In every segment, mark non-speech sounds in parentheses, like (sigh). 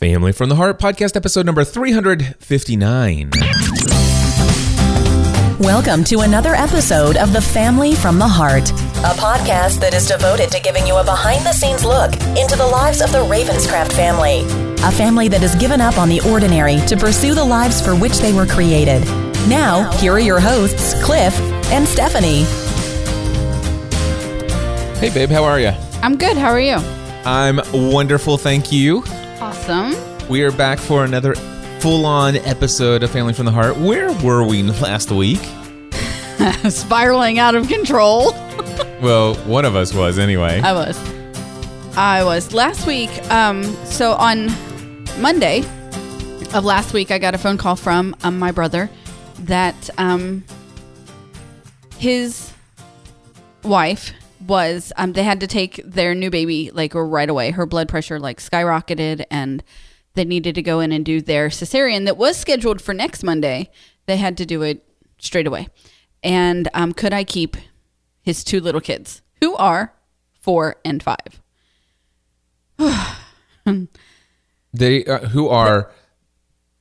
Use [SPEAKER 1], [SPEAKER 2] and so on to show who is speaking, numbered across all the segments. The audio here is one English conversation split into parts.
[SPEAKER 1] Family from the Heart podcast episode number 359.
[SPEAKER 2] Welcome to another episode of The Family from the Heart, a podcast that is devoted to giving you a behind the scenes look into the lives of the Ravenscraft family. A family that has given up on the ordinary to pursue the lives for which they were created. Now, here are your hosts, Cliff and Stephanie.
[SPEAKER 1] Hey, babe, how are you?
[SPEAKER 3] I'm good. How are you?
[SPEAKER 1] I'm wonderful, thank you.
[SPEAKER 3] Awesome.
[SPEAKER 1] We are back for another full on episode of Family from the Heart. Where were we last week? (laughs)
[SPEAKER 3] Spiraling out of control. (laughs)
[SPEAKER 1] Well, one of us was anyway.
[SPEAKER 3] I was. I was. Last week, um, so on Monday of last week, I got a phone call from um, my brother that um, his wife was, um, they had to take their new baby like right away. Her blood pressure like skyrocketed and they needed to go in and do their cesarean that was scheduled for next Monday. They had to do it straight away. And um, could I keep his two little kids who are four and five? (sighs)
[SPEAKER 1] They uh, who are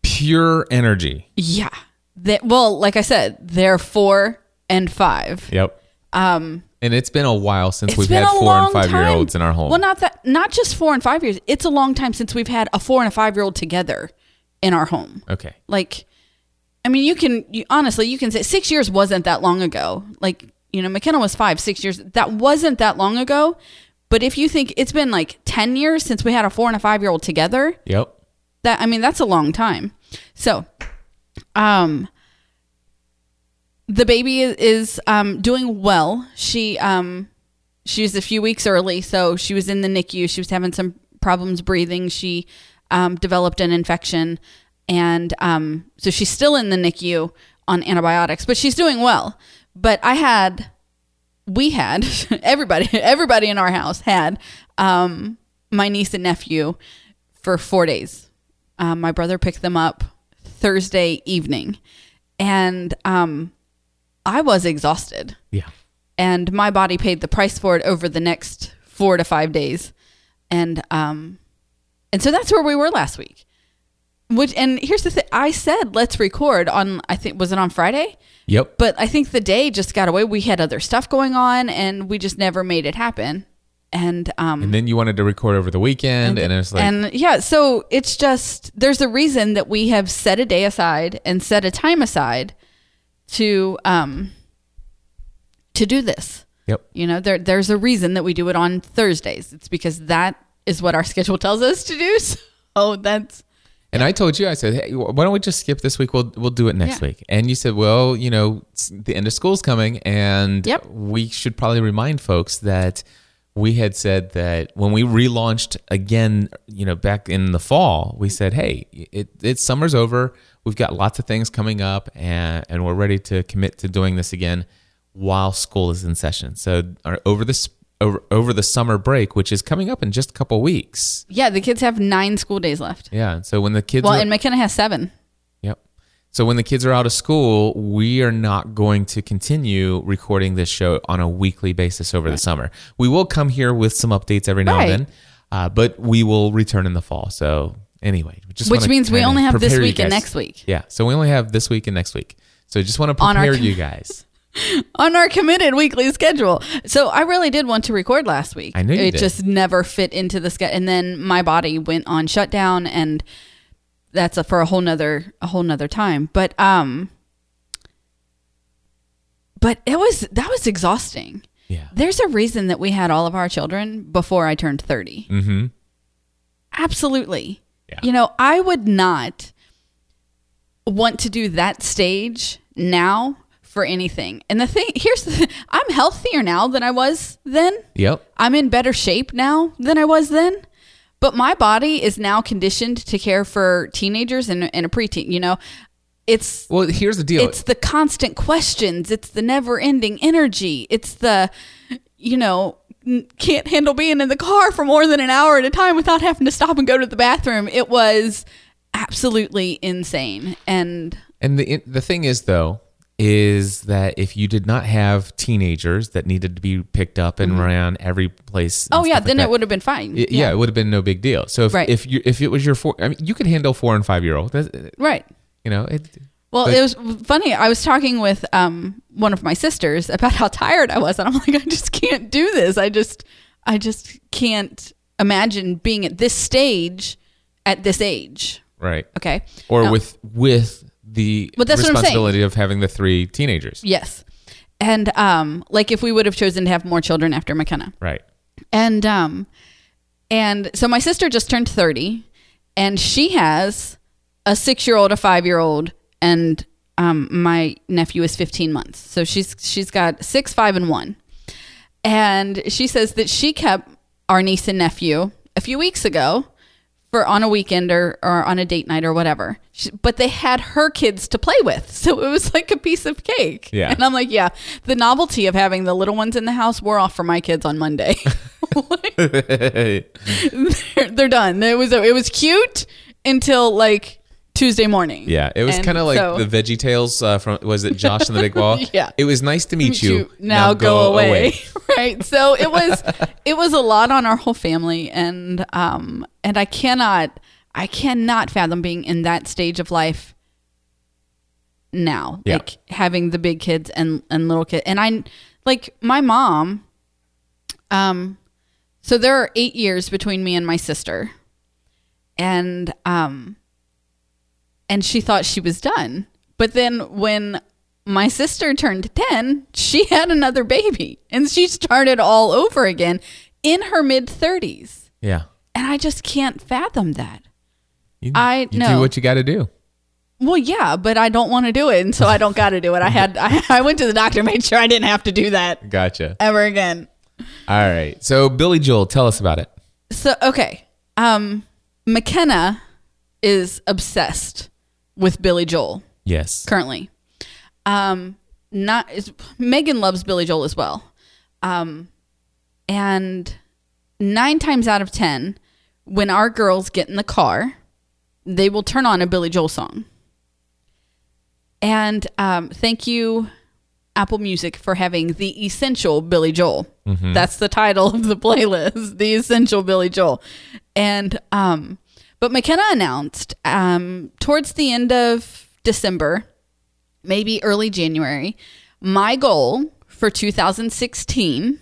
[SPEAKER 1] pure energy.
[SPEAKER 3] Yeah. They, well, like I said, they're four and five.
[SPEAKER 1] Yep.
[SPEAKER 3] Um,
[SPEAKER 1] And it's been a while since
[SPEAKER 3] it's
[SPEAKER 1] we've had four and five year olds in our home.
[SPEAKER 3] Well, not that, not just four and five years. It's a long time since we've had a four and a five year old together in our home.
[SPEAKER 1] okay.
[SPEAKER 3] Like, I mean, you can you, honestly, you can say six years wasn't that long ago. Like, you know, McKenna was five, six years. That wasn't that long ago. But if you think it's been like ten years since we had a four and a five year old together,
[SPEAKER 1] Yep.
[SPEAKER 3] that I mean, that's a long time. So, um, the baby is, um, doing well. She um, she was a few weeks early, so she was in the NICU. She was having some problems breathing. She um, developed an infection, and um, so she's still in the NICU on antibiotics, but she's doing well. But I had, we had (laughs) everybody, everybody in our house had um, my niece and nephew for four days. Um, my brother picked them up Thursday evening, and um, I was exhausted.
[SPEAKER 1] Yeah.
[SPEAKER 3] and my body paid the price for it over the next four to five days. And um and so that's where we were last week. Which and here's the thing i said let's record on i think was it on friday?
[SPEAKER 1] Yep.
[SPEAKER 3] but i think the day just got away. We had other stuff going on and we just never made it happen. And um
[SPEAKER 1] And then you wanted to record over the weekend, and, it's like,
[SPEAKER 3] and yeah, so it's just there's a reason that we have set a day aside and set a time aside to um to do this.
[SPEAKER 1] yep.
[SPEAKER 3] You know, there there's a reason that we do it on Thursdays. It's because that is what our (laughs) schedule tells us to do. (laughs) So that's
[SPEAKER 1] And I told you, I said, hey, why don't we just skip this week? We'll we'll do it next
[SPEAKER 3] Yeah.
[SPEAKER 1] week. And you said, well, you know, the end of school's coming, and
[SPEAKER 3] Yep.
[SPEAKER 1] we should probably remind folks that we had said that when we relaunched again, you know, back in the fall, we said, hey, it, it's summer's over. We've got lots of things coming up, and and we're ready to commit to doing this again while school is in session. So our, over this over over the summer break, which is coming up in just a couple weeks.
[SPEAKER 3] yeah, the kids have nine school days left.
[SPEAKER 1] Yeah. So when the kids
[SPEAKER 3] Well,
[SPEAKER 1] are,
[SPEAKER 3] and McKenna has seven.
[SPEAKER 1] So when the kids are out of school, we are not going to continue recording this show on a weekly basis over the summer. We will come here with some updates every now
[SPEAKER 3] Right.
[SPEAKER 1] and then, uh, but we will return in the fall. So anyway, just
[SPEAKER 3] Which means we only have this week and next week.
[SPEAKER 1] Yeah. So we only have this week and next week. So just want to prepare you guys. (laughs)
[SPEAKER 3] on our committed weekly schedule. So I really did want to record last week.
[SPEAKER 1] I knew you
[SPEAKER 3] it
[SPEAKER 1] did.
[SPEAKER 3] just never fit into the schedule, and then my body went on shutdown, and that's a, for a whole nother a whole nother time. But um, but it was that was exhausting.
[SPEAKER 1] Yeah.
[SPEAKER 3] There's a reason that we had all of our children before I turned 30.
[SPEAKER 1] Mm-hmm.
[SPEAKER 3] Absolutely.
[SPEAKER 1] Yeah.
[SPEAKER 3] You know, I would not want to do that stage now for anything. And the thing here's the (laughs) I'm healthier now than I was then.
[SPEAKER 1] Yep.
[SPEAKER 3] I'm in better shape now than I was then. But my body is now conditioned to care for teenagers and, and a preteen. You know, it's
[SPEAKER 1] Well, here's the deal.
[SPEAKER 3] it's the constant questions. It's the never ending energy. It's the, you know, can't handle being in the car for more than an hour at a time without having to stop and go to the bathroom. It was absolutely insane. And
[SPEAKER 1] And the the thing is though, is that if you did not have teenagers that needed to be picked up and ran every place,
[SPEAKER 3] Mm-hmm. Oh yeah,
[SPEAKER 1] like
[SPEAKER 3] then
[SPEAKER 1] that,
[SPEAKER 3] it would have been fine.
[SPEAKER 1] it- yeah. it would have been no big deal. So if
[SPEAKER 3] Right.
[SPEAKER 1] if you if it was your four, I mean, you could handle four and five year old.
[SPEAKER 3] Right.
[SPEAKER 1] You know, it,
[SPEAKER 3] Well,
[SPEAKER 1] But-
[SPEAKER 3] it was funny. I was talking with um, one of my sisters about how tired I was, and I'm like, I just can't do this. I just, I just can't imagine being at this stage at this age.
[SPEAKER 1] right.
[SPEAKER 3] Okay.
[SPEAKER 1] Or with with the
[SPEAKER 3] Well, that's what I'm saying.
[SPEAKER 1] responsibility of having the three teenagers.
[SPEAKER 3] yes, and um, like if we would have chosen to have more children after McKenna,
[SPEAKER 1] Right.
[SPEAKER 3] and um, and so my sister just turned thirty, and she has a six-year-old, a five-year-old, and um, my nephew is fifteen months. So she's she's got six, five, and one, and she says that she kept our niece and nephew a few weeks ago for on a weekend or, or on a date night or whatever. She, but they had her kids to play with. (laughs) So it was like a piece of cake.
[SPEAKER 1] Yeah.
[SPEAKER 3] And I'm like, yeah, the novelty of having the little ones in the house wore off for my kids on Monday. (laughs) (laughs) they're, they're done. It was it was cute until like Tuesday morning.
[SPEAKER 1] Yeah, it was kind of like
[SPEAKER 3] so-
[SPEAKER 1] the Veggie Tales uh, from was it Josh and the Big Wall? (laughs)
[SPEAKER 3] Yeah.
[SPEAKER 1] it was nice to meet you.
[SPEAKER 3] now, go, away, (laughs) right so it was it was a lot on our whole family and um and i cannot i cannot fathom being in that stage of life now
[SPEAKER 1] Yeah.
[SPEAKER 3] like having the big kids and and little kids and i like my mom um so there are eight years between me and my sister and um and she thought she was done. But then when my sister turned 10, she (laughs) had another baby and she started all over again in her mid 30s.
[SPEAKER 1] Yeah,
[SPEAKER 3] And I just can't fathom that.
[SPEAKER 1] you,
[SPEAKER 3] I
[SPEAKER 1] you do
[SPEAKER 3] know.
[SPEAKER 1] what you got to do.
[SPEAKER 3] Well, yeah, but I don't want to do it, and so I don't got to do it. I had I, (laughs) I went to the doctor, made sure I didn't have to do that
[SPEAKER 1] Gotcha.
[SPEAKER 3] ever again.
[SPEAKER 1] All right, so Billy Joel, tell us about it.
[SPEAKER 3] So okay, um, McKenna is obsessed with Billy Joel.
[SPEAKER 1] Yes.
[SPEAKER 3] currently. Um, not is, Megan loves Billy Joel as well. Um, and nine times out of ten, when our girls get in the car, they will turn on a Billy Joel song. And um, thank you, Apple Music, for having the essential Billy Joel. That's the title of the playlist, (laughs) the essential Billy Joel. And um, but McKenna announced um, towards the end of December, maybe early January, my goal for 2016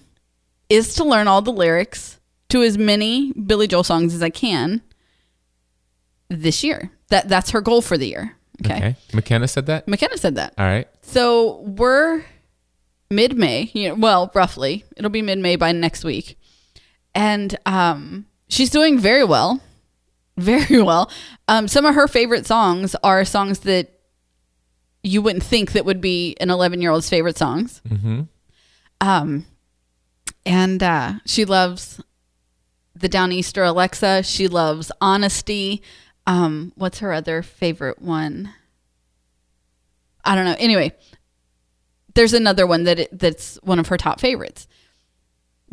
[SPEAKER 3] is to learn all the lyrics to as many Billy Joel songs as I can this year. That that's her goal for the year. Okay.
[SPEAKER 1] Okay. McKenna said that.
[SPEAKER 3] McKenna said that.
[SPEAKER 1] All right.
[SPEAKER 3] So we're mid May, you know, well, roughly. It'll be mid May by next week. And um, she's doing very well. Very (laughs) well. Um, some of her favorite songs are songs that you wouldn't think that would be an 11 year old's favorite songs. Mm-hmm. Um, and uh, she loves the Downeaster Alexa. She loves Honesty. Um, what's her other favorite one? I don't know. Anyway, there's another one that it, that's one of her top favorites.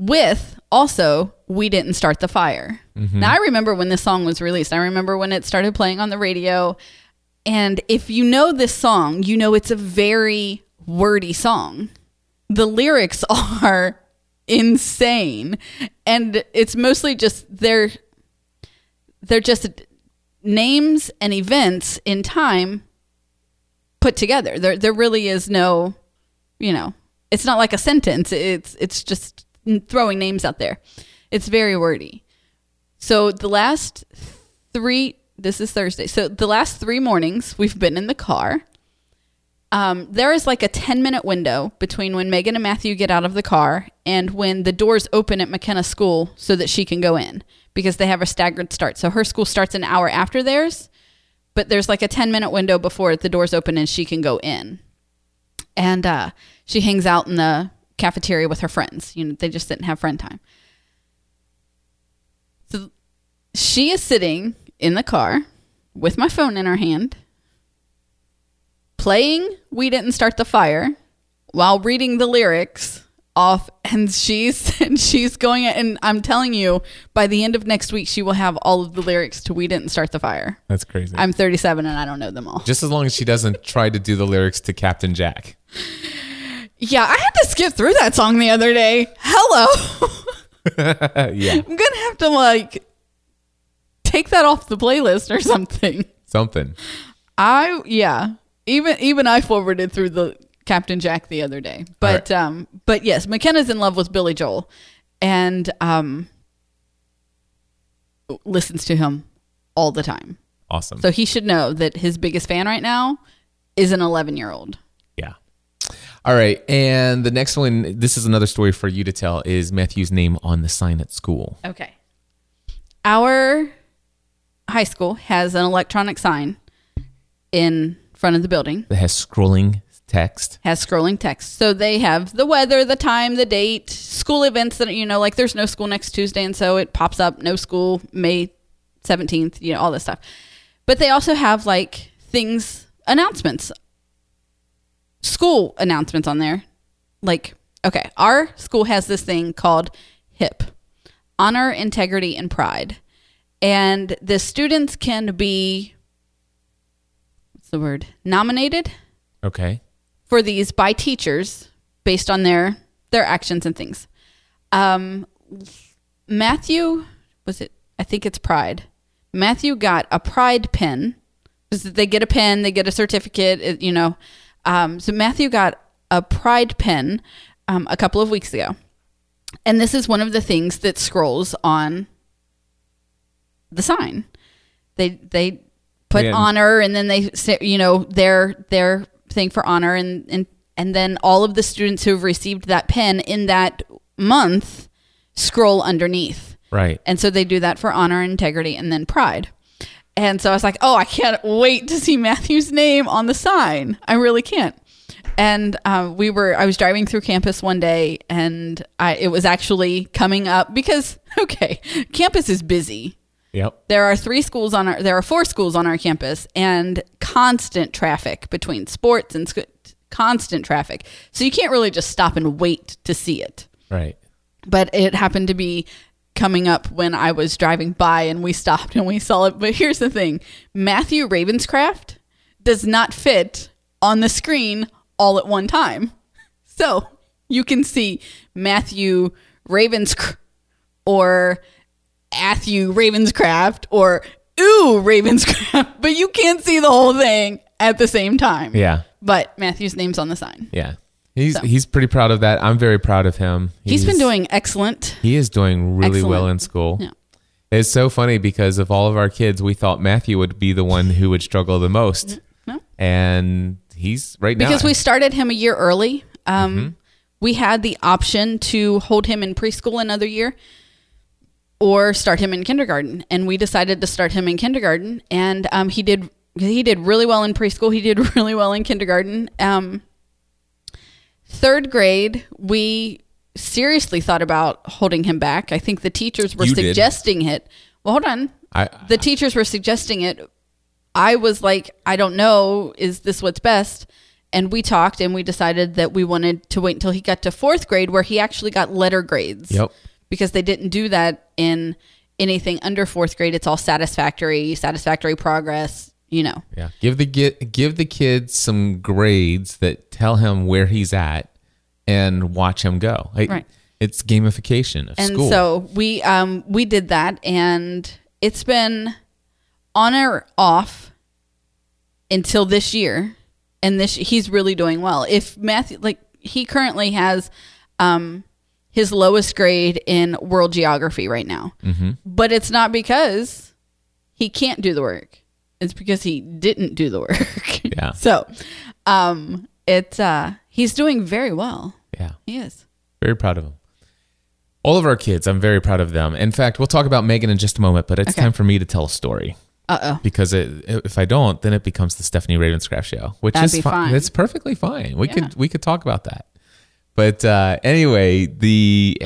[SPEAKER 3] With also, we didn't start the fire. Mm-hmm. Now I remember when this song was released. I remember when it started playing on the radio. And if you know this song, you know it's a very wordy song. The lyrics (laughs) are insane, and it's mostly just they're they're just names and events in time put together. There there really is no, you know, it's not like a sentence. It's it's just throwing names out there. It's very wordy. So the last 3 this is Thursday. So the last 3 mornings we've been in the car. Um, there is like a 10 minute window between when Megan and Matthew get out of the car and when the doors open at McKenna School so that she can go in because they have a staggered start. So her school starts an hour after theirs, but there's like a 10 minute window before the doors open and she can go in. And uh, she hangs out in the cafeteria with her friends. You know, they just didn't have friend time. So she is sitting in the car with my phone in her hand, playing We Didn't Start the Fire while reading the lyrics off and she's (laughs) and she's going and I'm telling you by the end of next week she will have all of the lyrics to We Didn't Start the Fire.
[SPEAKER 1] That's crazy.
[SPEAKER 3] I'm 37 and I don't know them all.
[SPEAKER 1] Just as long as she doesn't try to do the lyrics to Captain Jack. (laughs)
[SPEAKER 3] Yeah, I had to skip through that song the other day. Hello. (laughs)
[SPEAKER 1] yeah,
[SPEAKER 3] I'm going to have to like take that off the playlist or something.
[SPEAKER 1] something.
[SPEAKER 3] I yeah. Even even I forwarded through the Captain Jack the other day. But
[SPEAKER 1] right.
[SPEAKER 3] um but yes, McKenna's in love with Billy Joel and um listens to him all the time.
[SPEAKER 1] Awesome.
[SPEAKER 3] So he should know that his biggest fan right now is an 11-year-old.
[SPEAKER 1] All right. And the next one, this is another story for you to tell, is Matthew's name on the sign at school.
[SPEAKER 3] Okay. Our high school has an electronic sign in front of the building.
[SPEAKER 1] That has scrolling text.
[SPEAKER 3] has scrolling text. So they have the weather, the time, the date, school events that you know, like there's no school next Tuesday, and so it pops up no school May seventeenth, you know, all this stuff. But they also have like things, announcements, school announcements on there. Like, okay, our school has this thing called HIP, Honor, Integrity, and Pride, and the students can be, what's the word, nominated
[SPEAKER 1] Okay.
[SPEAKER 3] for these by teachers based on their their actions and things. Um, Matthew was it? I think it's Pride. Matthew got a Pride pin. They get a pin, they get a certificate. you know, um, so Matthew got a Pride pin um, a couple of weeks ago, and this is one of the things that scrolls on the sign. They they put
[SPEAKER 1] Yeah.
[SPEAKER 3] honor and then they say you know their their thing for honor and and and then all of the students who have received that pen in that month scroll underneath.
[SPEAKER 1] Right.
[SPEAKER 3] And so they do that for honor, integrity, and then pride. And so I was like, oh, I can't wait to see (laughs) Matthew's name on the sign. I really can't. And uh, we were, I was driving through campus one day, and I, it was actually coming up because, (laughs) okay, campus is busy.
[SPEAKER 1] Yep.
[SPEAKER 3] There are three schools on our, there are four schools on our campus, and constant traffic between sports and sc- constant traffic. So you can't really just stop and wait to see it
[SPEAKER 1] Right.
[SPEAKER 3] but it happened to be coming up when I was driving by and we stopped and we saw it. But here's the thing Matthew Ravenscraft does not fit on the screen all at one time. (laughs) So you can see Matthew Ravenscraft or Matthew Ravenscraft or Ooh Ravenscraft, (laughs) but you can't see the whole thing at the same time.
[SPEAKER 1] Yeah.
[SPEAKER 3] But Matthew's name's on the sign.
[SPEAKER 1] Yeah. He's
[SPEAKER 3] So.
[SPEAKER 1] he's pretty proud of that. I'm very proud of him.
[SPEAKER 3] he's been doing excellent.
[SPEAKER 1] He is doing really
[SPEAKER 3] Excellent.
[SPEAKER 1] well in school.
[SPEAKER 3] Yeah.
[SPEAKER 1] It's so funny because of all of our kids, we thought Matthew would be the one who would struggle the most,
[SPEAKER 3] No.
[SPEAKER 1] and he's right now
[SPEAKER 3] because we started him a year early. Um, We had the option to hold him in preschool another year or start him in kindergarten, and we decided to start him in kindergarten. And um, he did he did really well in preschool. He did (laughs) really well in kindergarten. Um, third grade, we seriously thought about holding him back. I think the teachers were
[SPEAKER 1] You did.
[SPEAKER 3] suggesting it. Well, hold on
[SPEAKER 1] I,
[SPEAKER 3] the teachers were suggesting it. I was like, I don't know, is this what's best? And we talked and we decided that we wanted to wait until he got to fourth grade where he actually got letter grades.
[SPEAKER 1] Yep.
[SPEAKER 3] Because they didn't do that in anything under fourth grade. It's all satisfactory, satisfactory progress, you know.
[SPEAKER 1] yeah, give the get give the kids some grades that tell him where he's at, and watch him go. Like,
[SPEAKER 3] Right.
[SPEAKER 1] It's gamification of
[SPEAKER 3] and
[SPEAKER 1] school.
[SPEAKER 3] so we um we did that and it's been on or off until this year and this he's really doing well if matthew like he currently has um his lowest grade in world geography right now but it's not because he can't do the work it's because he didn't do the work (laughs)
[SPEAKER 1] Yeah.
[SPEAKER 3] so um it's uh he's doing very well
[SPEAKER 1] yeah,
[SPEAKER 3] he is
[SPEAKER 1] very proud of him. All of our kids, I'm very proud of them. In fact, we'll talk about Megan in just a moment, but it's
[SPEAKER 3] Okay.
[SPEAKER 1] time for me to tell a story.
[SPEAKER 3] uh-oh
[SPEAKER 1] because it, if I don't, then it becomes the Stephanie Ravenscraft show, which
[SPEAKER 3] That'd
[SPEAKER 1] is
[SPEAKER 3] fine.
[SPEAKER 1] It's perfectly fine. We
[SPEAKER 3] Yeah.
[SPEAKER 1] could we could talk about that. But uh, anyway, the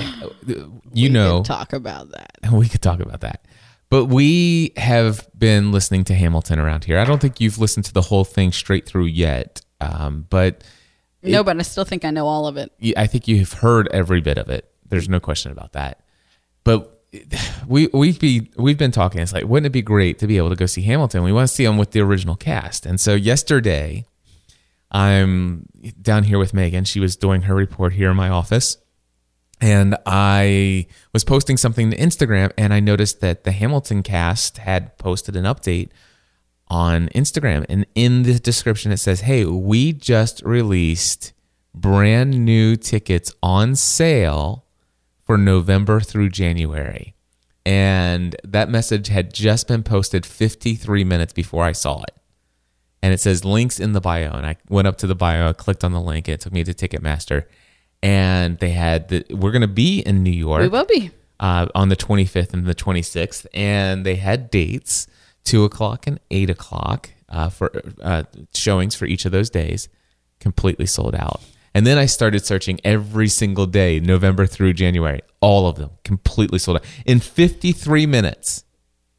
[SPEAKER 1] you know
[SPEAKER 3] talk about that (laughs)
[SPEAKER 1] we could talk about that. But we have been listening to Hamilton around here. I don't think you've listened to the whole thing straight through yet. Um, but
[SPEAKER 3] No, but I still think I know all of it.
[SPEAKER 1] I think you've heard every bit of it. There's no question about that. But we we've be we've been talking. It's like, wouldn't it be great to be able to go see Hamilton? We want to see him with the original cast. And so yesterday, I'm down here with Megan. She was doing her report here in my office, and I was posting something to Instagram, and I noticed that the Hamilton cast had posted an update on Instagram. And in the description, it says, Hey, we just released brand new tickets on sale for November through January. And that message had just been posted 53 minutes before I saw it. And it says links in the bio. And I went up to the bio, I clicked on the link, and it took me to Ticketmaster. And they had the, we're going to be in New York
[SPEAKER 3] We will be.
[SPEAKER 1] uh, on the 25th and the 26th, and they had dates two o'clock and eight o'clock uh, for uh, showings for each of those days, completely sold out. And then I started searching every single day, November through January, all of them completely sold out in 53 minutes.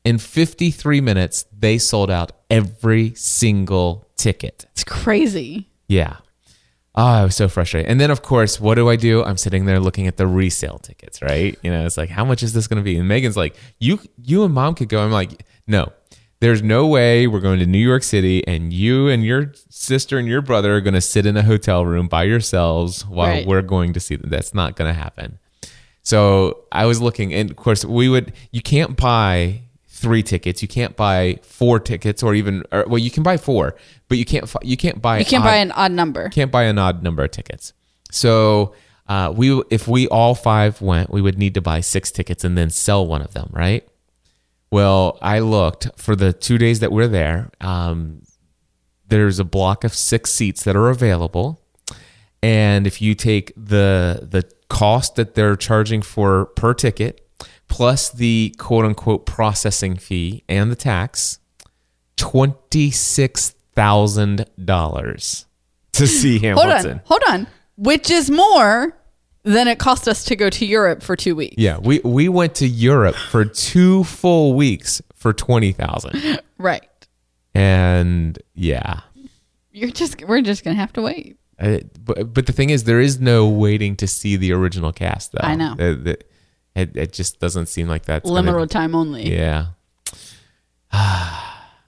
[SPEAKER 1] In 53 minutes, they sold out every single ticket.
[SPEAKER 3] It's crazy.
[SPEAKER 1] Yeah. Ah, oh, I was so frustrated. And then, of course, what do I do? I'm sitting there looking at the resale tickets, right? You know, it's like, how much is this going to be? And Megan's like, you, you and mom could go. I'm like, no, there's no way we're going to New York City and you and your sister and your brother are going to sit in a hotel room by yourselves while
[SPEAKER 3] Right.
[SPEAKER 1] we're going to see them. That's not going to happen. So I was looking, and of course, we would, you can't buy three tickets. You can't buy four tickets or even, or, well, you can buy four, but you can't, you can't buy
[SPEAKER 3] You can't
[SPEAKER 1] odd-
[SPEAKER 3] buy an odd number.
[SPEAKER 1] can't buy an odd number of tickets. So uh, we, if we all five went, we would need to buy six tickets and then sell one of them, right? Well, I looked for the two days that we're there. Um, there's a block of six seats that are available, and if you take the the cost that they're charging for per ticket plus the quote unquote processing fee and the tax, twenty six thousand dollars to (laughs) see
[SPEAKER 3] Hold
[SPEAKER 1] Hamilton.
[SPEAKER 3] on. Hold on. Which is more than it cost us to go to Europe for two weeks.
[SPEAKER 1] Yeah, we we went to Europe for two full weeks for twenty thousand, (laughs)
[SPEAKER 3] Right.
[SPEAKER 1] and yeah,
[SPEAKER 3] You're just we're just gonna have to wait.
[SPEAKER 1] But but the thing is, there is no waiting to see the original cast. Though
[SPEAKER 3] I know.
[SPEAKER 1] Uh, the- it, it just doesn't seem like that's gonna-
[SPEAKER 3] Limited time only.
[SPEAKER 1] Yeah, (sighs)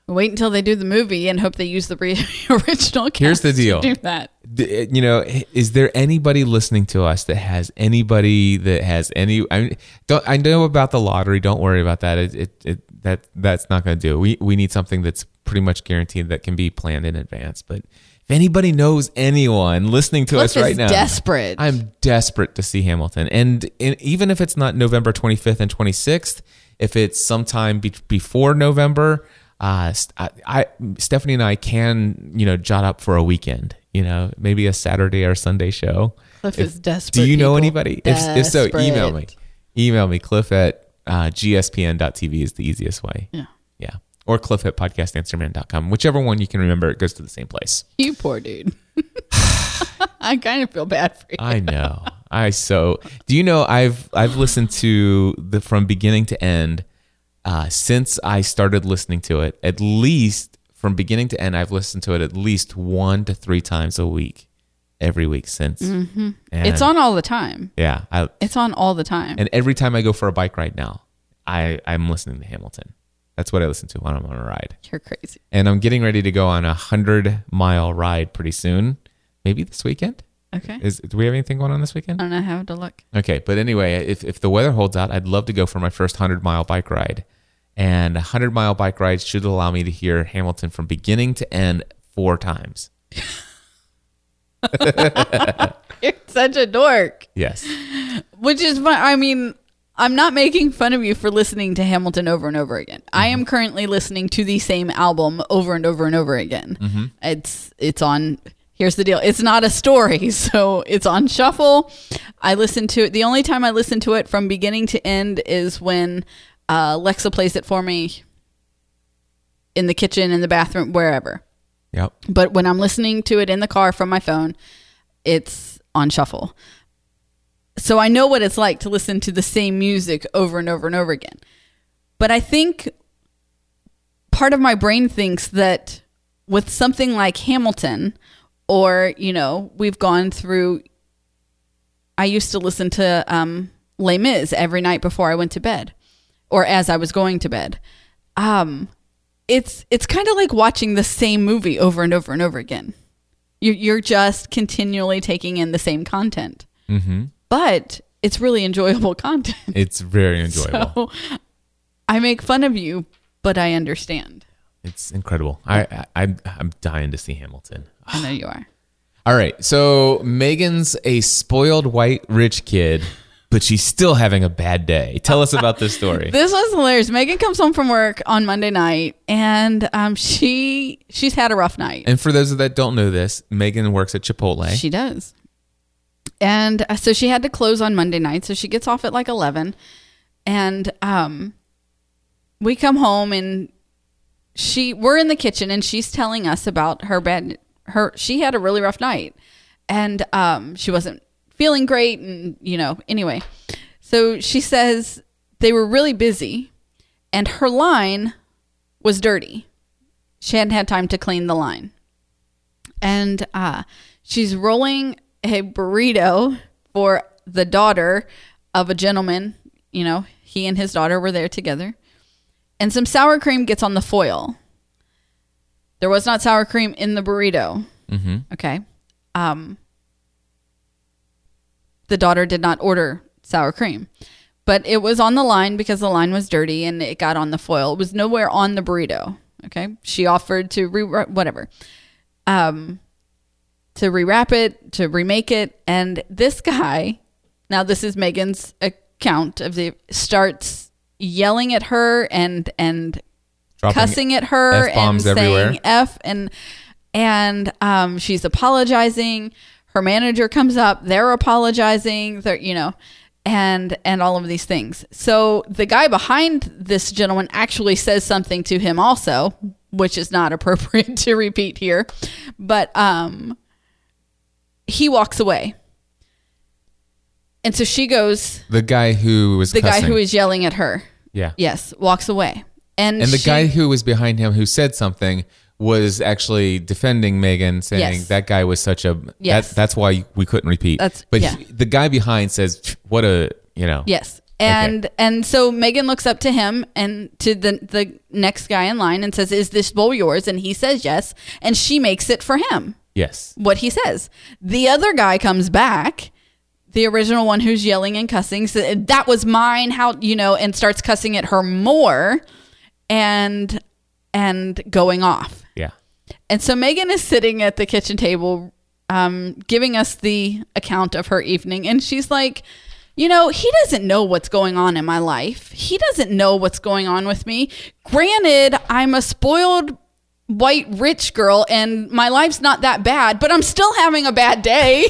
[SPEAKER 3] Wait until they do the movie and hope they use the re- (laughs) original. Cast
[SPEAKER 1] Here's the deal.
[SPEAKER 3] do that.
[SPEAKER 1] D- eh, you know, is there anybody listening to us that has anybody that has any? I don't. I know about the lottery. Don't worry about that. It, it, it that that's not going to do. We we need something that's pretty much guaranteed that can be planned in advance. But if anybody knows anyone listening to
[SPEAKER 3] Cliff
[SPEAKER 1] us right
[SPEAKER 3] is
[SPEAKER 1] now,
[SPEAKER 3] desperate.
[SPEAKER 1] I'm desperate to see Hamilton, and, and even if it's not November 25th and 26th, if it's sometime be- before November, uh, I, I Stephanie and I can you know jot up for a weekend. You know, maybe a Saturday or Sunday show.
[SPEAKER 3] Cliff
[SPEAKER 1] If-
[SPEAKER 3] is desperate.
[SPEAKER 1] Do you know anybody? If, if so, email me. Email me. Cliff at uh, gspn.tv is the easiest way.
[SPEAKER 3] Yeah.
[SPEAKER 1] Or cliff at. Whichever one you can remember, it goes to the same place.
[SPEAKER 3] You poor dude. (sighs) I kind of feel bad for you.
[SPEAKER 1] I know. I so. Do you know I've I've listened to the from beginning to end uh, since I started listening to it. At least from beginning to end, I've listened to it at least one to three times a week, every week since. Mm-hmm.
[SPEAKER 3] it's on all the time.
[SPEAKER 1] Yeah, I,
[SPEAKER 3] It's on all the time.
[SPEAKER 1] and every time I go for a bike ride now, I I'm listening to Hamilton. That's what I listen to when I'm on a ride.
[SPEAKER 3] You're crazy.
[SPEAKER 1] And I'm getting ready to go on a hundred mile ride pretty soon, maybe this weekend.
[SPEAKER 3] Okay.
[SPEAKER 1] Is do we have anything going on this weekend?
[SPEAKER 3] I don't know how to look.
[SPEAKER 1] Okay, but anyway, if, if the weather holds out, I'd love to go for my first 100 mile bike ride. And a 100 mile bike ride should allow me to hear Hamilton from beginning to end four times. (laughs)
[SPEAKER 3] You're such a dork.
[SPEAKER 1] Yes.
[SPEAKER 3] Which is fun. I mean, I'm not making fun of you for listening to Hamilton over and over again. I
[SPEAKER 1] Mm-hmm.
[SPEAKER 3] am currently listening to the same album over and over and over again.
[SPEAKER 1] Mm-hmm.
[SPEAKER 3] It's it's on. Here's the deal. It's not a story, (laughs) so it's on shuffle. I listen to it. The only time I listen to it from beginning to end is when uh, Lexa plays it for me in the kitchen, in the bathroom, wherever.
[SPEAKER 1] Yep.
[SPEAKER 3] But when I'm listening to it in the car from my phone, it's on shuffle. So I know what it's like to listen to the same music over and over and over again. But I think part of my brain thinks that with something like Hamilton or you know we've gone through i used to listen to um les mis every night before i went to bed or as i was going to bed um it's it's kind of like watching the same movie over and over and over again you're, you're just continually taking in the same content
[SPEAKER 1] Mm-hmm.
[SPEAKER 3] But it's really enjoyable (laughs) content
[SPEAKER 1] It's very (laughs) enjoyable.
[SPEAKER 3] so i make fun of you but i understand
[SPEAKER 1] It's incredible. I, I I'm I'm dying to see Hamilton.
[SPEAKER 3] i know you are (sighs)
[SPEAKER 1] All right, so Megan's a spoiled white rich kid, but she's still having a bad day. Tell us about this story. (laughs)
[SPEAKER 3] This was hilarious. Megan comes home from work on Monday night, and um, she she's had a rough night.
[SPEAKER 1] and for those that don't know this, Megan works at Chipotle.
[SPEAKER 3] She does, and uh, so she had to close on Monday night. So she gets off at like eleven, and um, we come home and she we're in the kitchen and she's telling us about her bad her she had a really rough night. And um she wasn't feeling great and you know anyway. So she says they were really busy and her line was dirty. She hadn't had time to clean the line. And uh she's rolling a burrito for the daughter of a gentleman you know he and his daughter were there together and some sour cream gets on the foil. There was not sour cream in the burrito.
[SPEAKER 1] mm-hmm.
[SPEAKER 3] Okay. Um, the daughter did not order sour cream, but it was on the line because the line was dirty and it got on the foil. It was nowhere on the burrito. Okay. She offered to re whatever, um, to rewrap it, to remake it. And this guy, now this is Megan's account of the starts yelling at her and, and
[SPEAKER 1] Dropping
[SPEAKER 3] cussing at her and
[SPEAKER 1] F-bombs
[SPEAKER 3] saying
[SPEAKER 1] everywhere.
[SPEAKER 3] f and and um, she's apologizing. Her manager comes up. They're apologizing. They're you know and and all of these things. So the guy behind this gentleman actually says something to him also which is not appropriate (laughs) to repeat here. But um he walks away and so she goes
[SPEAKER 1] The guy who was
[SPEAKER 3] the guy
[SPEAKER 1] cussing.
[SPEAKER 3] was yelling at her
[SPEAKER 1] yeah,
[SPEAKER 3] yes walks away and
[SPEAKER 1] and the
[SPEAKER 3] she-
[SPEAKER 1] guy who was behind him who said something was actually defending Megan, saying
[SPEAKER 3] Yes.
[SPEAKER 1] that guy was such a
[SPEAKER 3] Yes.
[SPEAKER 1] that, that's why we couldn't repeat.
[SPEAKER 3] That's-
[SPEAKER 1] but
[SPEAKER 3] yeah.
[SPEAKER 1] he- the guy behind says, "What a you know."
[SPEAKER 3] Yes. And and so Megan looks up to him and to the the next guy in line and says, "Is this bowl yours?" And he says yes, and she makes it for him.
[SPEAKER 1] Yes.
[SPEAKER 3] What he says. The other guy comes back, the original one who's yelling and cussing, so that was mine. How you know? And starts cussing at her more, and and going off.
[SPEAKER 1] Yeah.
[SPEAKER 3] And so Megan is sitting at the kitchen table, um, giving us the account of her evening, and she's like, you know, he doesn't know what's going on in my life. He doesn't know what's going on with me. Granted, I'm a spoiled white rich girl and my life's not that bad, but I'm still having a bad day.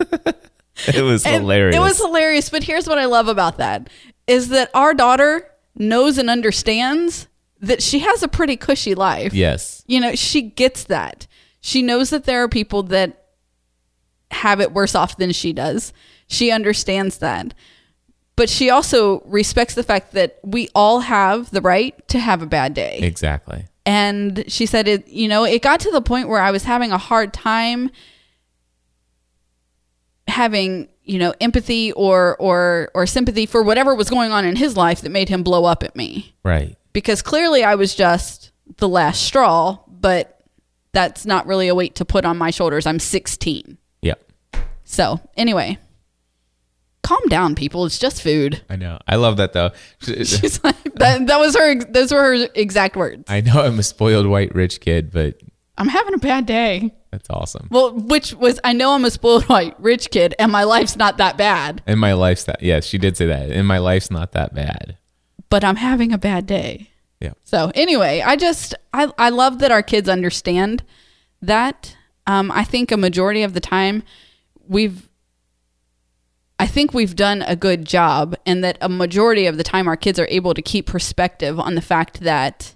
[SPEAKER 3] (laughs)
[SPEAKER 1] It was
[SPEAKER 3] And
[SPEAKER 1] hilarious.
[SPEAKER 3] It was hilarious, but here's what I love about that is that our daughter knows and understands that she has a pretty cushy life.
[SPEAKER 1] yes.
[SPEAKER 3] You know, she gets that. She knows that there are people that have it worse off than she does. She understands that. But she also respects the fact that we all have the right to have a bad day.
[SPEAKER 1] Exactly.
[SPEAKER 3] And she said it, you know, it got to the point where I was having a hard time having, you know, empathy or or or sympathy for whatever was going on in his life that made him blow up at me
[SPEAKER 1] Right.
[SPEAKER 3] because clearly I was just the last straw, but that's not really a weight to put on my shoulders. I'm 16.
[SPEAKER 1] Yeah.
[SPEAKER 3] So, anyway, calm down, people. It's just food.
[SPEAKER 1] I know. I love that though. (laughs) (laughs)
[SPEAKER 3] She's like, that, that was her, those were her exact words.
[SPEAKER 1] I know I'm a spoiled white rich kid, but
[SPEAKER 3] I'm having a bad day.
[SPEAKER 1] that's awesome.
[SPEAKER 3] Well, which was, I know I'm a spoiled white rich kid and my life's not that bad,
[SPEAKER 1] And my life's that. Yes, she did say that. And my life's not that bad.
[SPEAKER 3] but I'm having a bad day.
[SPEAKER 1] Yeah.
[SPEAKER 3] So anyway, I just I I love that our kids understand that. Um, I think a majority of the time we've I think we've done a good job, and that a majority of the time our kids are able to keep perspective on the fact that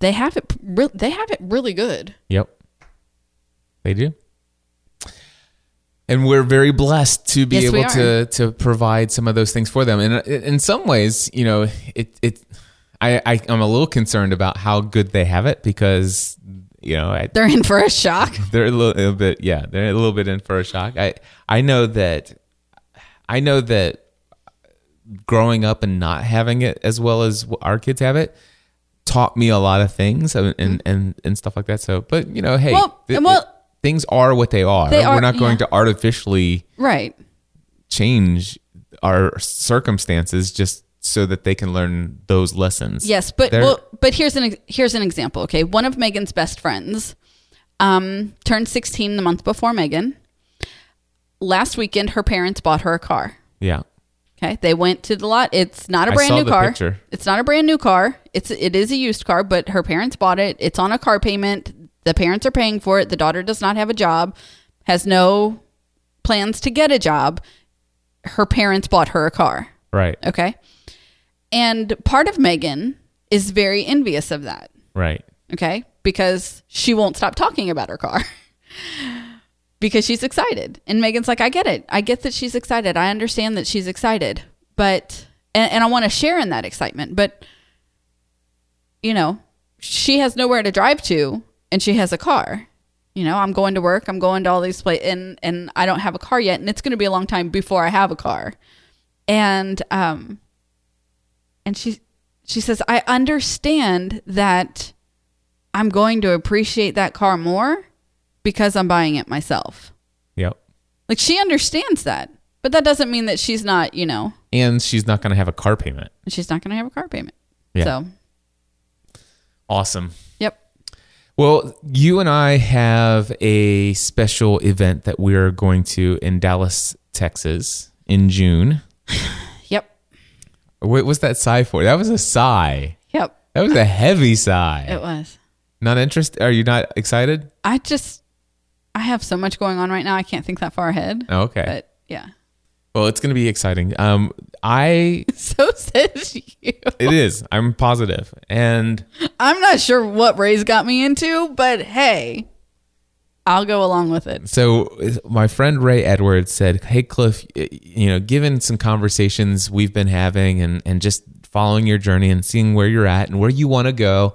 [SPEAKER 3] they have it re- they have it really good.
[SPEAKER 1] Yep. They do. And we're very blessed to be
[SPEAKER 3] Yes,
[SPEAKER 1] able to to provide some of those things for them. And uh, in some ways, you know, it it I, I I'm a little concerned about how good they have it because you know, I,
[SPEAKER 3] They're in for a shock. (laughs)
[SPEAKER 1] they're a little, a bit yeah they're a little bit in for a shock i i know that i know that growing up and not having it as well as our kids have it taught me a lot of things and and mm-hmm. and, and stuff like that so but you know hey
[SPEAKER 3] Well,
[SPEAKER 1] th-
[SPEAKER 3] well-
[SPEAKER 1] things are what they are
[SPEAKER 3] They are-
[SPEAKER 1] we're not going
[SPEAKER 3] yeah.
[SPEAKER 1] to artificially
[SPEAKER 3] Right.
[SPEAKER 1] change our circumstances just so that they can learn those lessons
[SPEAKER 3] Yes, but well, but here's an here's an example. Okay, one of Megan's best friends um, turned 16 the month before Megan. Last weekend, her parents bought her a car.
[SPEAKER 1] yeah
[SPEAKER 3] Okay, they went to the lot. It's not a
[SPEAKER 1] I
[SPEAKER 3] brand
[SPEAKER 1] saw
[SPEAKER 3] new
[SPEAKER 1] the
[SPEAKER 3] car.
[SPEAKER 1] picture.
[SPEAKER 3] It's not a brand new car. It's it is a used car, but her parents bought it. It's on a car payment. The parents are paying for it. The daughter does not have a job, has no plans to get a job. Her parents bought her a car.
[SPEAKER 1] right
[SPEAKER 3] Okay. And part of Megan is very envious of that.
[SPEAKER 1] right
[SPEAKER 3] Okay. Because she won't stop talking about her car (laughs) because she's excited. And Megan's like, I get it. I get that she's excited. I understand that she's excited. But, and, and I want to share in that excitement. But, you know, she has nowhere to drive to and she has a car. You know, I'm going to work, I'm going to all these places, and, and I don't have a car yet. And it's going to be a long time before I have a car. And, um, and she, she says, I understand that I'm going to appreciate that car more because I'm buying it myself.
[SPEAKER 1] yep
[SPEAKER 3] Like she understands that, but that doesn't mean that she's not, you know,
[SPEAKER 1] and she's not going to have a car payment
[SPEAKER 3] she's not going to have a car payment.
[SPEAKER 1] Yeah.
[SPEAKER 3] So,
[SPEAKER 1] awesome
[SPEAKER 3] yep.
[SPEAKER 1] Well, you and I have a special event that we're going to in Dallas, Texas in June. (laughs) What was that sigh for? That was a sigh.
[SPEAKER 3] Yep.
[SPEAKER 1] That was a heavy sigh.
[SPEAKER 3] It was.
[SPEAKER 1] Not interested? Are you not excited?
[SPEAKER 3] I just I have so much going on right now. I can't think that far ahead.
[SPEAKER 1] Oh, okay.
[SPEAKER 3] But yeah.
[SPEAKER 1] well, it's going to be exciting. Um, I (laughs)
[SPEAKER 3] So says you.
[SPEAKER 1] it is. I'm positive, and
[SPEAKER 3] I'm not sure what Ray's got me into, but hey, I'll go along with it.
[SPEAKER 1] So my friend Ray Edwards said, "Hey Cliff, you know, given some conversations we've been having and and just following your journey and seeing where you're at and where you want to go,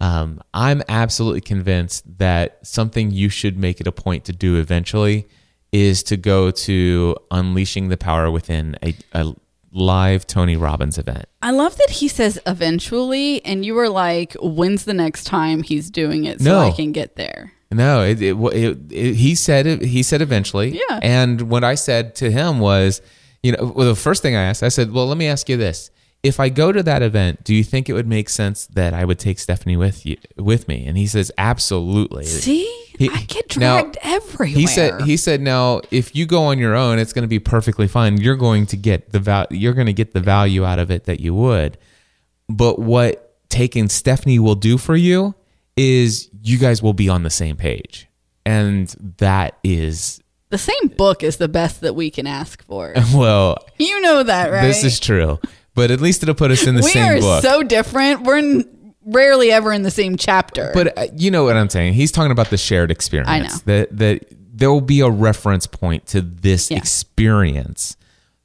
[SPEAKER 1] um, I'm absolutely convinced that something you should make it a point to do eventually is to go to unleashing the power within a, a live Tony Robbins event.
[SPEAKER 3] I love that he says eventually, and you were like, when's the next time he's doing it so
[SPEAKER 1] No.
[SPEAKER 3] I can get there?
[SPEAKER 1] No, it, it, it, it he said it, he said eventually.
[SPEAKER 3] Yeah.
[SPEAKER 1] And what I said to him was, you know, well, the first thing I asked, I said, well, let me ask you this: If I go to that event, do you think it would make sense that I would take Stephanie with you with me? And he says, absolutely.
[SPEAKER 3] See,
[SPEAKER 1] He-
[SPEAKER 3] I get
[SPEAKER 1] now,
[SPEAKER 3] dragged everywhere.
[SPEAKER 1] He said he said now if you go on your own it's going to be perfectly fine. You're going to get the val- you're going to get the value out of it that you would. But what taking Stephanie will do for you is you guys will be on the same page. And that is
[SPEAKER 3] the same book is the best that we can ask for. (laughs)
[SPEAKER 1] well,
[SPEAKER 3] you know that, right?
[SPEAKER 1] this is true. But at least it'll put us in the
[SPEAKER 3] we
[SPEAKER 1] same
[SPEAKER 3] are
[SPEAKER 1] book.
[SPEAKER 3] so different. We're n- rarely ever in the same chapter.
[SPEAKER 1] But uh, you know what I'm saying. He's talking about the shared experience.
[SPEAKER 3] I know.
[SPEAKER 1] that that there will be a reference point to this
[SPEAKER 3] Yeah.
[SPEAKER 1] experience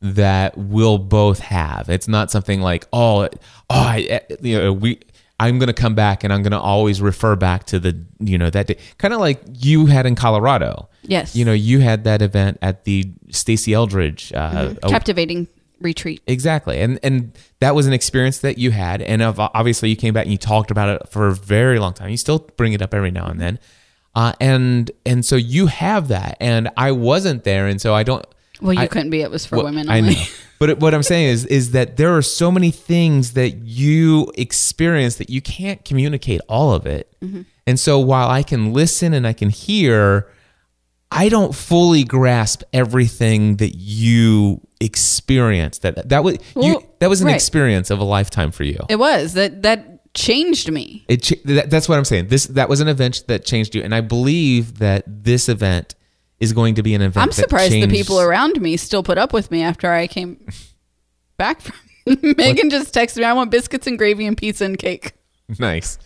[SPEAKER 1] that we'll both have. It's not something like oh oh I, uh, you know we. I'm gonna come back and I'm gonna always refer back to the you know that day, kind of like you had in Colorado.
[SPEAKER 3] Yes.
[SPEAKER 1] you know you had that event at the Stasi Eldredge uh, a-
[SPEAKER 3] captivating retreat.
[SPEAKER 1] Exactly. And and that was an experience that you had and obviously you came back and you talked about it for a very long time. You still bring it up every now and then. Uh, and and so you have that and I wasn't there and so I don't
[SPEAKER 3] Well, you
[SPEAKER 1] I-
[SPEAKER 3] couldn't be. It was for
[SPEAKER 1] well,
[SPEAKER 3] women
[SPEAKER 1] I
[SPEAKER 3] only.
[SPEAKER 1] know. (laughs) But what I'm saying is is that there are so many things that you experience that you can't communicate all of it.
[SPEAKER 3] Mm-hmm.
[SPEAKER 1] And so while I can listen and I can hear, I don't fully grasp everything that you experience. That that was you, that was an
[SPEAKER 3] right.
[SPEAKER 1] experience of a lifetime for you.
[SPEAKER 3] It was that that changed me.
[SPEAKER 1] It that, that's what I'm saying. This that was an event that changed you, and I believe that this event is going to be an event.
[SPEAKER 3] I'm surprised the people around me still put up with me after I came (laughs) back from. (laughs) Megan just texted me, "I want biscuits and gravy and pizza and cake." (laughs)
[SPEAKER 1] Nice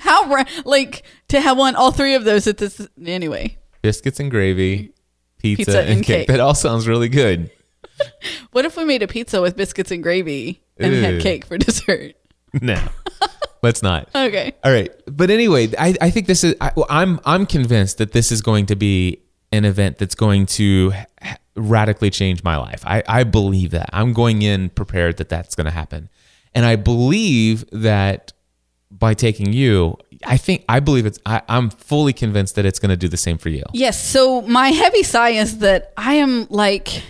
[SPEAKER 3] How ra- like to have one all three of those at this anyway.
[SPEAKER 1] biscuits and gravy, pizza,
[SPEAKER 3] Pizza
[SPEAKER 1] and,
[SPEAKER 3] and
[SPEAKER 1] cake.
[SPEAKER 3] cake.
[SPEAKER 1] That all sounds really good.
[SPEAKER 3] What if we made a pizza with biscuits and gravy and
[SPEAKER 1] Ew.
[SPEAKER 3] had cake for dessert?
[SPEAKER 1] No, let's not.
[SPEAKER 3] Okay.
[SPEAKER 1] All right, but anyway, I, I think this is I, I'm I'm convinced that this is going to be an event that's going to radically change my life. I I believe that. I'm going in prepared that that's going to happen, and I believe that by taking you, I think I believe it's. I, I'm fully convinced that it's going to do the same for you.
[SPEAKER 3] Yes. So my heavy sigh is that I am like,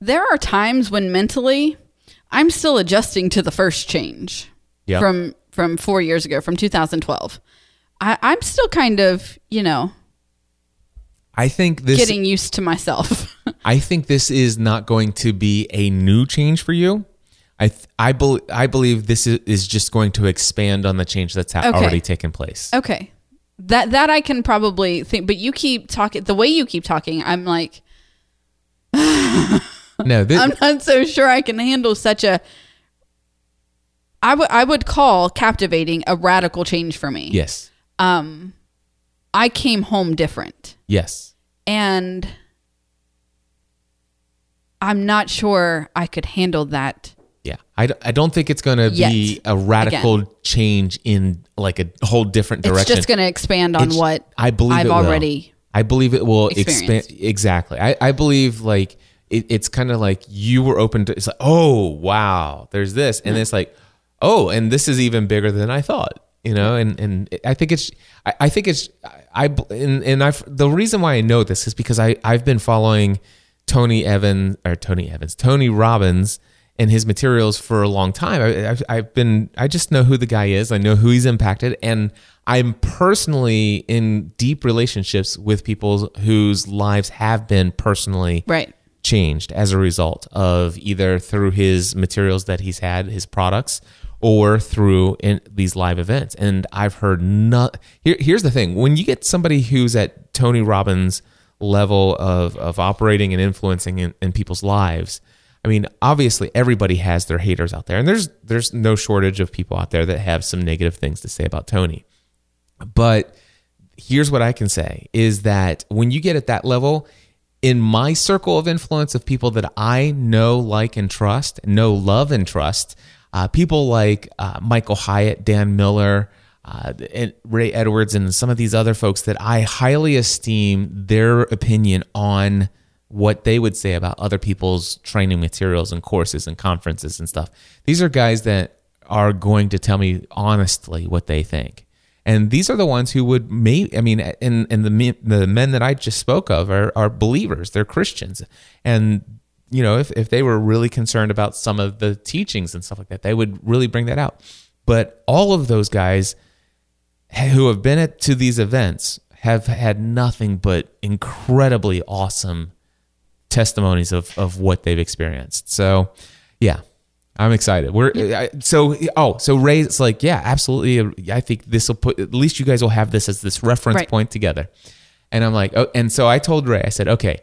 [SPEAKER 3] there are times when mentally I'm still adjusting to the first change
[SPEAKER 1] Yep.
[SPEAKER 3] from from four years ago, from 2012. I, I'm still kind of, you know,
[SPEAKER 1] I think this.
[SPEAKER 3] getting used to myself. (laughs)
[SPEAKER 1] I think this is not going to be a new change for you. I th- I, I believe this is, is just going to expand on the change that's ha-
[SPEAKER 3] Okay.
[SPEAKER 1] already taken place.
[SPEAKER 3] okay. That that I can probably think, but you keep talking the way you keep talking. I'm like, (laughs)
[SPEAKER 1] No, this,
[SPEAKER 3] I'm not so sure I can handle such a. I would I would call captivating a radical change for me.
[SPEAKER 1] yes, um,
[SPEAKER 3] I came home different,
[SPEAKER 1] yes.
[SPEAKER 3] and I'm not sure I could handle that.
[SPEAKER 1] Yeah, I, d- I don't think it's going to be a radical change in like a whole different direction.
[SPEAKER 3] It's just going to expand on
[SPEAKER 1] It's-
[SPEAKER 3] what
[SPEAKER 1] I believe
[SPEAKER 3] I've already.
[SPEAKER 1] I believe it will expand. Exactly. I, I believe like it, it's kind of like you were open to. It's like oh wow, there's this, and mm-hmm. it's like oh, and this is even bigger than I thought. You know, and and I think it's I, I think it's I and and I the reason why I know this is because I I've been following Tony Evans or Tony Evans Tony Robbins and his materials for a long time. I, I've, I've been, I just know who the guy is. I know who he's impacted, and I'm personally in deep relationships with people whose lives have been personally
[SPEAKER 3] Right.
[SPEAKER 1] changed as a result of either through his materials that he's had, his products, or through in these live events. And I've heard not. Here, here's the thing: when you get somebody who's at Tony Robbins' level of of operating and influencing in, in people's lives. I mean, obviously, everybody has their haters out there, and there's there's no shortage of people out there that have some negative things to say about Tony. But here's what I can say is that when you get at that level, in my circle of influence of people that I know, like, and trust, know, love, and trust, uh, people like uh, Michael Hyatt, Dan Miller, uh, Ray Edwards, and some of these other folks that I highly esteem their opinion on what they would say about other people's training materials and courses and conferences and stuff. These are guys that are going to tell me honestly what they think. And these are the ones who would maybe, I mean, and, and the, the men that I just spoke of are, are believers, they're Christians. And, you know, if, if they were really concerned about some of the teachings and stuff like that, they would really bring that out. But all of those guys who have been at, to these events have had nothing but incredibly awesome testimonies of, of what they've experienced. So, yeah, I'm excited. We're I, so oh so Ray, it's like yeah, absolutely. I think this will put at least you guys will have this as this reference
[SPEAKER 3] Right.
[SPEAKER 1] point together. And I'm like, oh, and so I told Ray, I said, okay,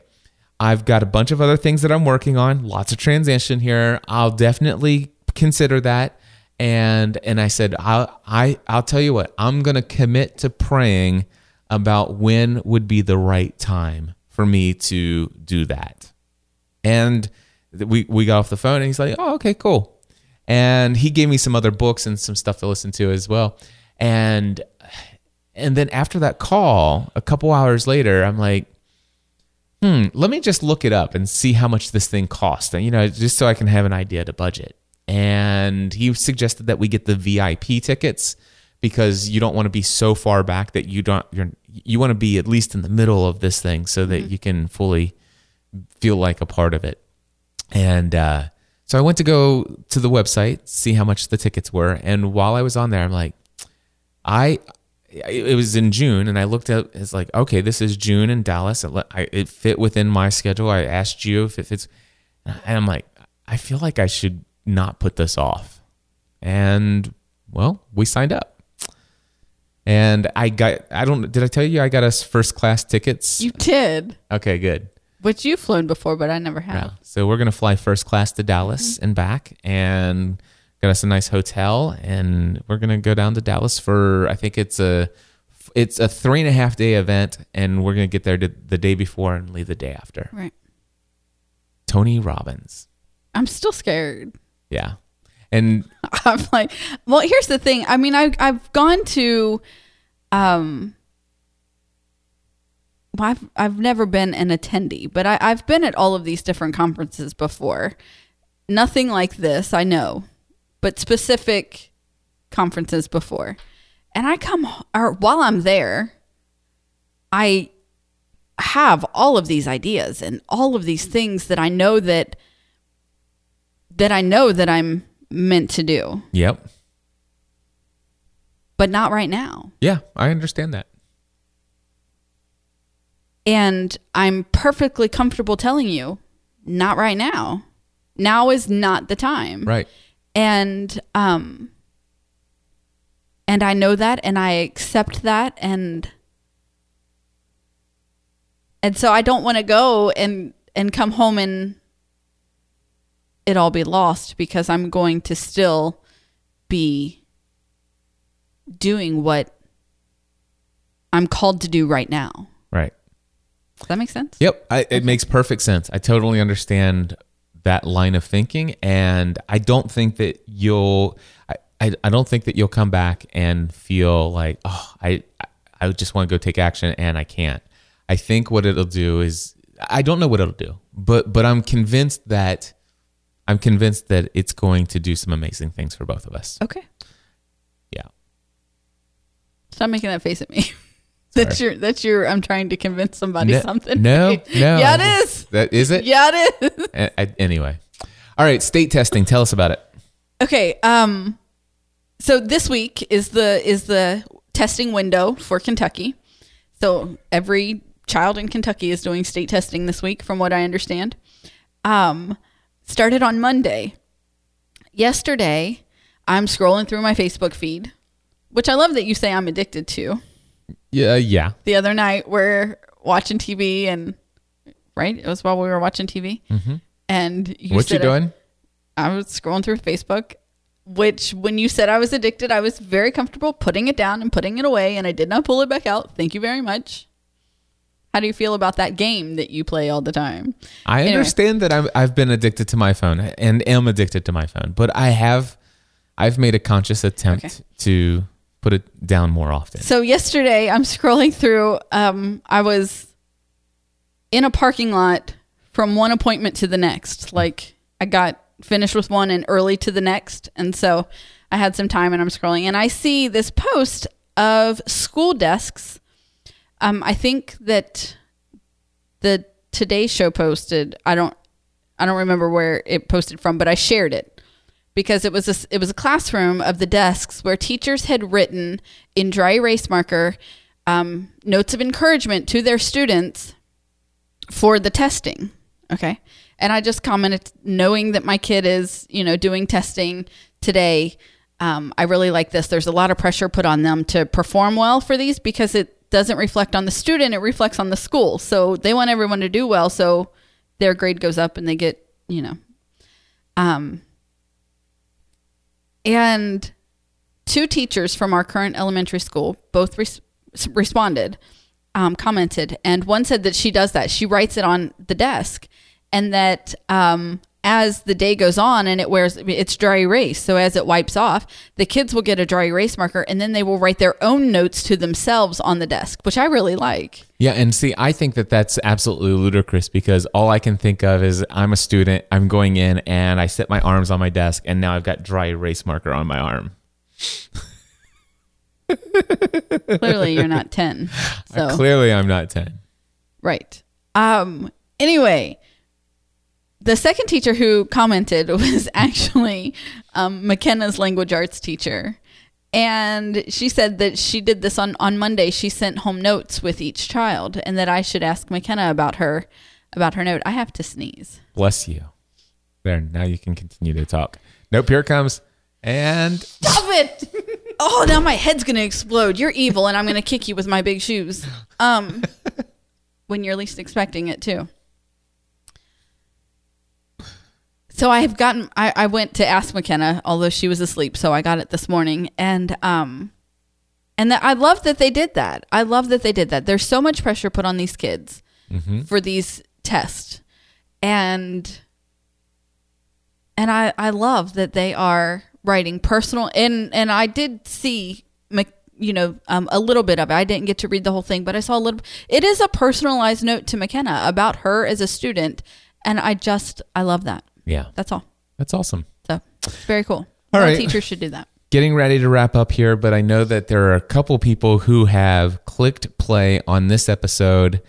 [SPEAKER 1] I've got a bunch of other things that I'm working on, lots of transition here. I'll definitely consider that. And and I said, I'll I I'll tell you what, I'm gonna commit to praying about when would be the right time for me to do that. And we we got off the phone and he's like, "Oh, okay, cool." And he gave me some other books and some stuff to listen to as well. And and then after that call, a couple hours later, I'm like, "Hmm, let me just look it up and see how much this thing costs." And you know, just so I can have an idea to budget. And he suggested that we get the VIP tickets because you don't want to be so far back that you don't you're you want to be at least in the middle of this thing so that you can fully feel like a part of it. And uh, so I went to go to the website, see how much the tickets were, and while I was on there, I'm like, I. It was in June, and I looked at it's like, okay, this is June in Dallas. It, I, it fit within my schedule. I asked you if it fits, and I'm like, I feel like I should not put this off. And well, we signed up, and I got. I don't. Did I tell you I got us first class tickets?
[SPEAKER 3] You did,
[SPEAKER 1] okay, good.
[SPEAKER 3] which you've flown before, but I never have.
[SPEAKER 1] Yeah. So we're gonna fly first class to Dallas mm-hmm. and back, and got us a nice hotel, and we're gonna go down to Dallas for I think it's a it's a three and a half day event, and we're gonna get there to, the day before and leave the day after.
[SPEAKER 3] Right.
[SPEAKER 1] Tony Robbins,
[SPEAKER 3] I'm still scared.
[SPEAKER 1] yeah, And (laughs)
[SPEAKER 3] I'm like, well, here's the thing. I mean, I, I've gone to, um, I've, I've never been an attendee, but I, I've been at all of these different conferences before. Nothing like this, I know, but specific conferences before. And I come, or while I'm there, I have all of these ideas and all of these things that I know that that I know that I'm meant to do,
[SPEAKER 1] yep.
[SPEAKER 3] but not right now.
[SPEAKER 1] Yeah, I understand that.
[SPEAKER 3] And I'm perfectly comfortable telling you, not right now. Now is not the time.
[SPEAKER 1] Right.
[SPEAKER 3] And um and I know that and I accept that and and so I don't want to go and and come home and it all be lost because I'm going to still be doing what I'm called to do right now.
[SPEAKER 1] Right.
[SPEAKER 3] Does that make sense?
[SPEAKER 1] Yep, I, it makes perfect sense. I totally understand that line of thinking, and I don't think that you'll. I, I, I don't think that you'll come back and feel like, oh, I I just want to go take action and I can't. I think what it'll do is I don't know what it'll do, but but I'm convinced that I'm convinced that it's going to do some amazing things for both of us.
[SPEAKER 3] Okay.
[SPEAKER 1] Yeah.
[SPEAKER 3] Stop making that face at me. (laughs) that's your that's your I'm trying to convince somebody
[SPEAKER 1] No-
[SPEAKER 3] something.
[SPEAKER 1] No, (laughs) no.
[SPEAKER 3] yeah, it is.
[SPEAKER 1] That is it.
[SPEAKER 3] Yeah, it is.
[SPEAKER 1] Anyway, all right. State testing. Tell us about it.
[SPEAKER 3] Okay. Um so this week is the is the testing window for Kentucky. So every child in Kentucky is doing state testing this week from what I understand. Um started on Monday. Yesterday, I'm scrolling through my Facebook feed, which I love that you say I'm addicted to.
[SPEAKER 1] Yeah, uh, yeah.
[SPEAKER 3] the other night we're watching TV and right it was while we were watching TV mm-hmm. and you
[SPEAKER 1] what you doing?
[SPEAKER 3] I, I was scrolling through Facebook which when you said I was addicted I was very comfortable putting it down and putting it away and I did not pull it back out thank you very much how do you feel about that game that you play all the time
[SPEAKER 1] I
[SPEAKER 3] Anyway.
[SPEAKER 1] understand that I'm, I've been addicted to my phone and am addicted to my phone, but I have, I've made a conscious attempt
[SPEAKER 3] Okay.
[SPEAKER 1] to put it down more often.
[SPEAKER 3] So yesterday, I'm scrolling through. Um, I was in a parking lot from one appointment to the next. Like I got finished with one and early to the next, and so I had some time, and I'm scrolling, and I see this post of school desks. Um, I think that the Today Show posted. I don't. I don't remember where it posted from, but I shared it because it was a, it was a classroom of the desks where teachers had written in dry erase marker um, notes of encouragement to their students for the testing. Okay, and I just commented, knowing that my kid is you know doing testing today. Um, I really like this. There's a lot of pressure put on them to perform well for these because it doesn't reflect on the student; it reflects on the school. So they want everyone to do well, so their grade goes up and they get you know um, and two teachers from our current elementary school both res- responded, um, commented, and one said that she does that. She writes it on the desk, and that um, as the day goes on and it wears it's dry erase. So as it wipes off, the kids will get a dry erase marker, and then they will write their own notes to themselves on the desk, which I really like.
[SPEAKER 1] Yeah, and see, I think that that's absolutely ludicrous because all I can think of is I'm a student, I'm going in, and I set my arms on my desk, and now I've got dry erase marker on my arm. (laughs)
[SPEAKER 3] Clearly, you're not ten. (laughs) So
[SPEAKER 1] Clearly, I'm not 10.
[SPEAKER 3] Right. Um anyway, the second teacher who commented (laughs) was actually um, McKenna's language arts teacher. And she said that she did this on, on Monday. She sent home notes with each child and that I should ask McKenna about her about her note. I have to sneeze.
[SPEAKER 1] Bless you. There, now you can continue to talk. Nope, here it comes. And
[SPEAKER 3] Stop it! (laughs) oh, now my head's gonna explode. You're evil, and I'm gonna kick you with my big shoes. Um, (laughs) when you're least expecting it too. So I have gotten. I, I went to ask McKenna, although she was asleep. So I got it this morning, and um, and that I love that they did that. I love that they did that. There's so much pressure put on these kids for these tests, and and I I love that they are writing personal and and I did see Mc- you know um, a little bit of it. I didn't get to read the whole thing, but I saw a little. It is a personalized note to McKenna about her as a student, and I just I love that.
[SPEAKER 1] Yeah.
[SPEAKER 3] That's all.
[SPEAKER 1] That's awesome.
[SPEAKER 3] So very cool.
[SPEAKER 1] All
[SPEAKER 3] All
[SPEAKER 1] right.
[SPEAKER 3] teachers should do that.
[SPEAKER 1] Getting ready to wrap up here, but I know that there are a couple people who have clicked play on this episode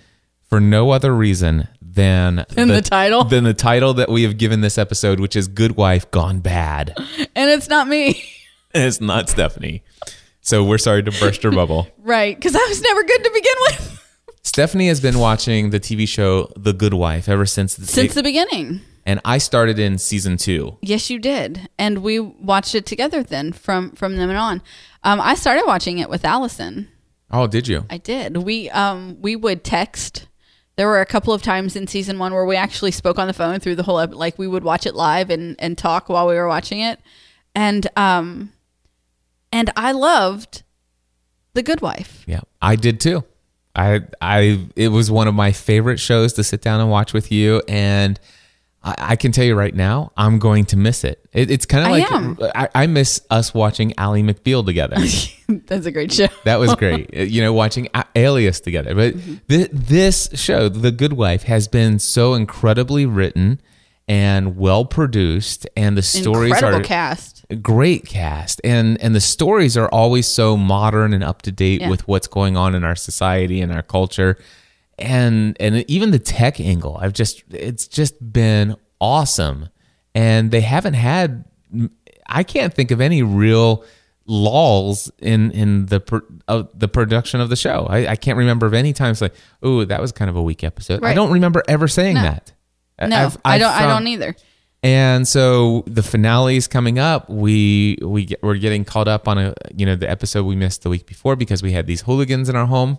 [SPEAKER 1] for no other reason than
[SPEAKER 3] Than the title?
[SPEAKER 1] Than the title that we have given this episode, which is Good Wife Gone Bad. (laughs)
[SPEAKER 3] And it's not me,
[SPEAKER 1] And (laughs) it's not Stephanie. So we're sorry to burst your bubble. (laughs)
[SPEAKER 3] right? Because I was never good to begin with
[SPEAKER 1] Stephanie has been watching the TV show The Good Wife ever since the
[SPEAKER 3] since the beginning.
[SPEAKER 1] And I started in season two.
[SPEAKER 3] Yes, you did, and we watched it together. Then from from then on, um, I started watching it with Allison.
[SPEAKER 1] Oh, did you?
[SPEAKER 3] I did. We um we would text. There were a couple of times in season one where we actually spoke on the phone through the whole ep- like we would watch it live and and talk while we were watching it, and um, and I loved the Good Wife.
[SPEAKER 1] Yeah, I did too. I I it was one of my favorite shows to sit down and watch with you, and I, I can tell you right now, I'm going to miss it. it it's kind of
[SPEAKER 3] I
[SPEAKER 1] like
[SPEAKER 3] am.
[SPEAKER 1] I, I miss us watching Ally McBeal together. (laughs)
[SPEAKER 3] That's a great show.
[SPEAKER 1] That was great. (laughs) You know, watching A- Alias together. But
[SPEAKER 3] Mm-hmm.
[SPEAKER 1] thi- this show, The Good Wife, has been so incredibly written and well produced, and the stories
[SPEAKER 3] Incredible
[SPEAKER 1] are
[SPEAKER 3] cast.
[SPEAKER 1] great cast and and the stories are always so modern and up to date
[SPEAKER 3] Yeah.
[SPEAKER 1] with what's going on in our society and our culture and and even the tech angle i've just it's just been awesome and they haven't had i can't think of any real lulls in in the the production of the show I, I can't remember of any times like oh that was kind of a weak episode i don't remember ever saying
[SPEAKER 3] No.
[SPEAKER 1] that
[SPEAKER 3] No,
[SPEAKER 1] I've-
[SPEAKER 3] I
[SPEAKER 1] I've
[SPEAKER 3] don't. I don't either.
[SPEAKER 1] and so the finale is coming up. We we get, we're getting caught up on a you know the episode we missed the week before because we had these hooligans in our home.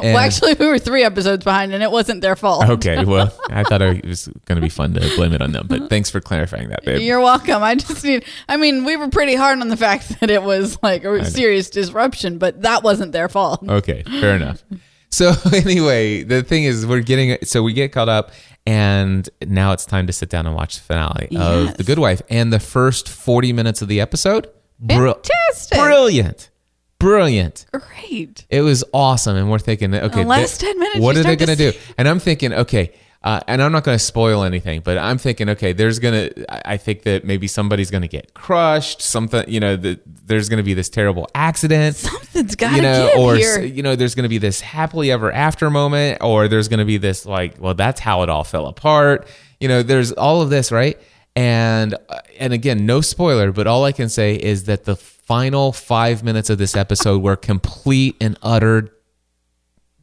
[SPEAKER 1] (laughs)
[SPEAKER 3] well, actually, we were three episodes behind, and it wasn't their fault.
[SPEAKER 1] Okay, (laughs) well, I thought it was going to be fun to blame it on them, but thanks for clarifying that, babe.
[SPEAKER 3] You're welcome. I just need. I mean, we were pretty hard on the fact (laughs) that it was like a serious disruption, but that wasn't their fault.
[SPEAKER 1] Okay, fair enough. So anyway, the thing is, we're getting so we get caught up, and now it's time to sit down and watch the finale of The Good Wife. And the first forty minutes of the episode,
[SPEAKER 3] Fantastic.
[SPEAKER 1] brilliant, brilliant.
[SPEAKER 3] Great.
[SPEAKER 1] It was awesome, and we're thinking, okay, the
[SPEAKER 3] last
[SPEAKER 1] they-
[SPEAKER 3] 10 minutes,
[SPEAKER 1] What are they
[SPEAKER 3] to
[SPEAKER 1] going to do? And I'm thinking, okay, uh, and I'm not going to spoil anything, but I'm thinking, okay, there's gonna, I I think that maybe somebody's going to get crushed. Something, you know, that there's going to be this terrible accident.
[SPEAKER 3] Something's got to
[SPEAKER 1] you know, or
[SPEAKER 3] here.
[SPEAKER 1] you know, there's going to be this happily ever after moment, or there's going to be this like, well, that's how it all fell apart. You know, there's all of this, right? And uh, and again, no spoiler, but all I can say is that the final five minutes of this episode were complete and utter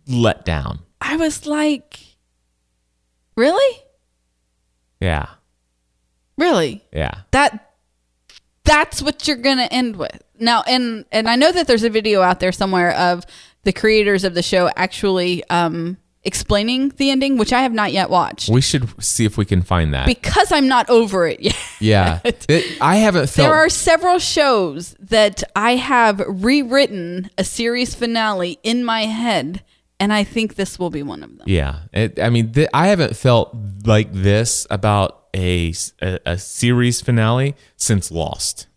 [SPEAKER 1] letdown.
[SPEAKER 3] I was like, really,
[SPEAKER 1] Yeah,
[SPEAKER 3] really.
[SPEAKER 1] yeah,
[SPEAKER 3] That that's what you're gonna end with now. And and I know that there's a video out there somewhere of the creators of the show actually um, explaining the ending, which I have not yet watched
[SPEAKER 1] we should see if we can find that.
[SPEAKER 3] because I'm not over it yet.
[SPEAKER 1] yeah, (laughs) It- I haven't felt.
[SPEAKER 3] There are several shows that I have rewritten a series finale in my head, and I think this will be one of them.
[SPEAKER 1] Yeah, it, I mean, th- I haven't felt like this about a a series finale since Lost.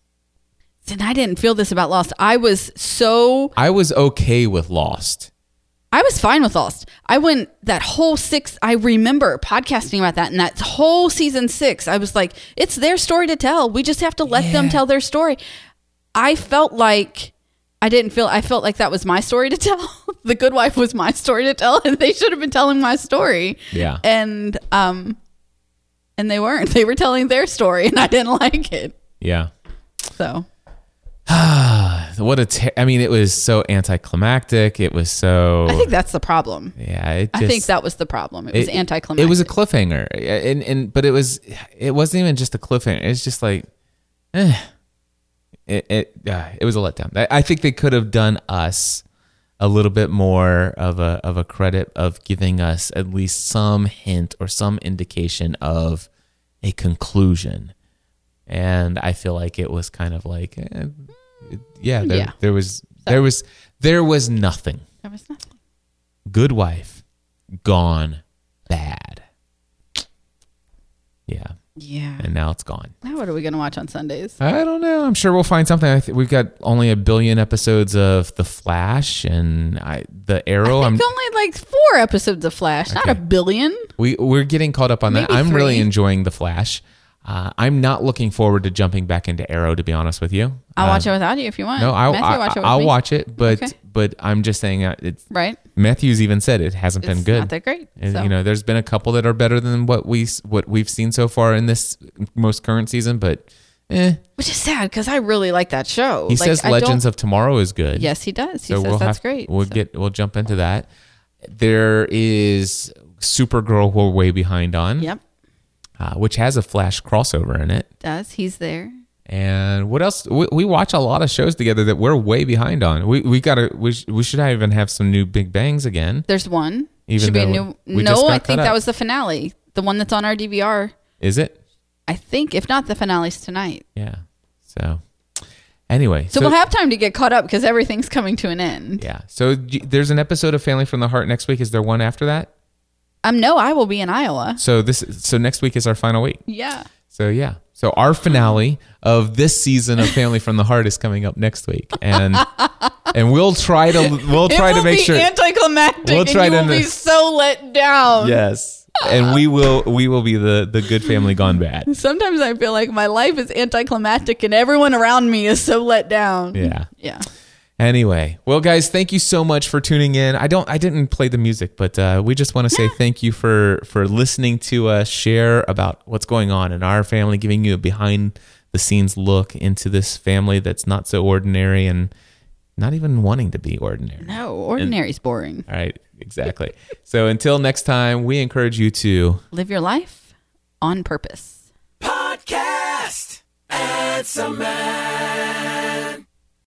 [SPEAKER 3] And I didn't feel this about Lost. I was so
[SPEAKER 1] I was okay with Lost.
[SPEAKER 3] I was fine with Lost. I went that whole six. I remember podcasting about that, and that whole season six. I was like, it's their story to tell. We just have to let them tell their story. I felt like I didn't feel. I felt like that was my story to (laughs) tell. the Good Wife was my story to tell, and they should have been telling my story.
[SPEAKER 1] Yeah.
[SPEAKER 3] and um, and they weren't. They were telling their story, and I didn't (laughs) like it.
[SPEAKER 1] Yeah.
[SPEAKER 3] So (sighs) (sighs) (sighs)
[SPEAKER 1] What a ter- I mean, it was so anticlimactic. It was so.
[SPEAKER 3] I think that's the problem.
[SPEAKER 1] yeah, it
[SPEAKER 3] I think that was the problem. It was anticlimactic.
[SPEAKER 1] It was a cliffhanger, and and but it was it wasn't even just a cliffhanger. It's just like, eh. It it uh, it was a letdown. I, I think they could have done us a little bit more of a of a credit of giving us at least some hint or some indication of a conclusion. And I feel like it was kind of like, eh, it- yeah, there,
[SPEAKER 3] Yeah.
[SPEAKER 1] there was there was there was nothing.
[SPEAKER 3] There was nothing.
[SPEAKER 1] Good wife, gone bad. Yeah.
[SPEAKER 3] Yeah.
[SPEAKER 1] and now it's gone.
[SPEAKER 3] Now what are we gonna watch on Sundays?
[SPEAKER 1] I don't know. I'm sure we'll find something. I th- we've got only a billion episodes of The Flash and I, The Arrow. I'm
[SPEAKER 3] It's only like four episodes of Flash, not a billion.
[SPEAKER 1] we we're getting caught up on that. I'm really enjoying The Flash. Uh, I'm not looking forward to jumping back into Arrow, to be honest with you.
[SPEAKER 3] I'll watch it without you if you want.
[SPEAKER 1] No, I'll,
[SPEAKER 3] Matthew, watch it
[SPEAKER 1] I'll watch it, but
[SPEAKER 3] Okay.
[SPEAKER 1] but I'm just saying uh, it's
[SPEAKER 3] Right.
[SPEAKER 1] Matthews even said it hasn't been good.
[SPEAKER 3] not that great.
[SPEAKER 1] And,
[SPEAKER 3] so.
[SPEAKER 1] You know, there's been a couple that are better than what we what we've seen so far in this most current season, but eh.
[SPEAKER 3] Which is sad because I really like that show.
[SPEAKER 1] He
[SPEAKER 3] Like,
[SPEAKER 1] says
[SPEAKER 3] I
[SPEAKER 1] Legends of Tomorrow is good.
[SPEAKER 3] Yes, he does. He
[SPEAKER 1] so
[SPEAKER 3] says
[SPEAKER 1] we'll
[SPEAKER 3] that's
[SPEAKER 1] have,
[SPEAKER 3] great.
[SPEAKER 1] We'll
[SPEAKER 3] So-
[SPEAKER 1] get we'll jump into that. There is Supergirl we're way behind on,
[SPEAKER 3] Yep,
[SPEAKER 1] uh, which has a Flash crossover in it.
[SPEAKER 3] does. He's there.
[SPEAKER 1] And what else? We, we watch a lot of shows together that we're way behind on. We we gotta we, sh- we should even have some new Big Bangs again.
[SPEAKER 3] There's one.
[SPEAKER 1] Even
[SPEAKER 3] Should be a new. no, I think
[SPEAKER 1] up.
[SPEAKER 3] that was the finale. The one that's on our DVR.
[SPEAKER 1] Is it?
[SPEAKER 3] I think, if not, the finale's tonight.
[SPEAKER 1] Yeah. So anyway,
[SPEAKER 3] So, we'll have time to get caught up because everything's coming to an end.
[SPEAKER 1] yeah. So there's an episode of Family from the Heart next week. Is there one after that?
[SPEAKER 3] Um, no, I will be in Iowa.
[SPEAKER 1] So this so next week is our final week.
[SPEAKER 3] Yeah.
[SPEAKER 1] So yeah. So our finale of this season of Family from the Heart is coming up next week, and (laughs) and we'll try to we'll try to make sure.
[SPEAKER 3] anticlimactic,
[SPEAKER 1] We'll try to
[SPEAKER 3] be so let down.
[SPEAKER 1] yes, and we will we will be the the good family gone bad. (laughs)
[SPEAKER 3] Sometimes I feel like my life is anticlimactic, and everyone around me is so let down.
[SPEAKER 1] Yeah.
[SPEAKER 3] Yeah.
[SPEAKER 1] Anyway, well, guys, thank you so much for tuning in. I don't, I didn't play the music, but uh, we just want to say thank you for for listening to us share about what's going on in our family, giving you a behind the scenes look into this family that's not so ordinary and not even wanting to be ordinary.
[SPEAKER 3] No, ordinary's boring.
[SPEAKER 1] All right, exactly. (laughs) so until next time, we encourage you to
[SPEAKER 3] Live your life on purpose.
[SPEAKER 4] podcast. Answer man.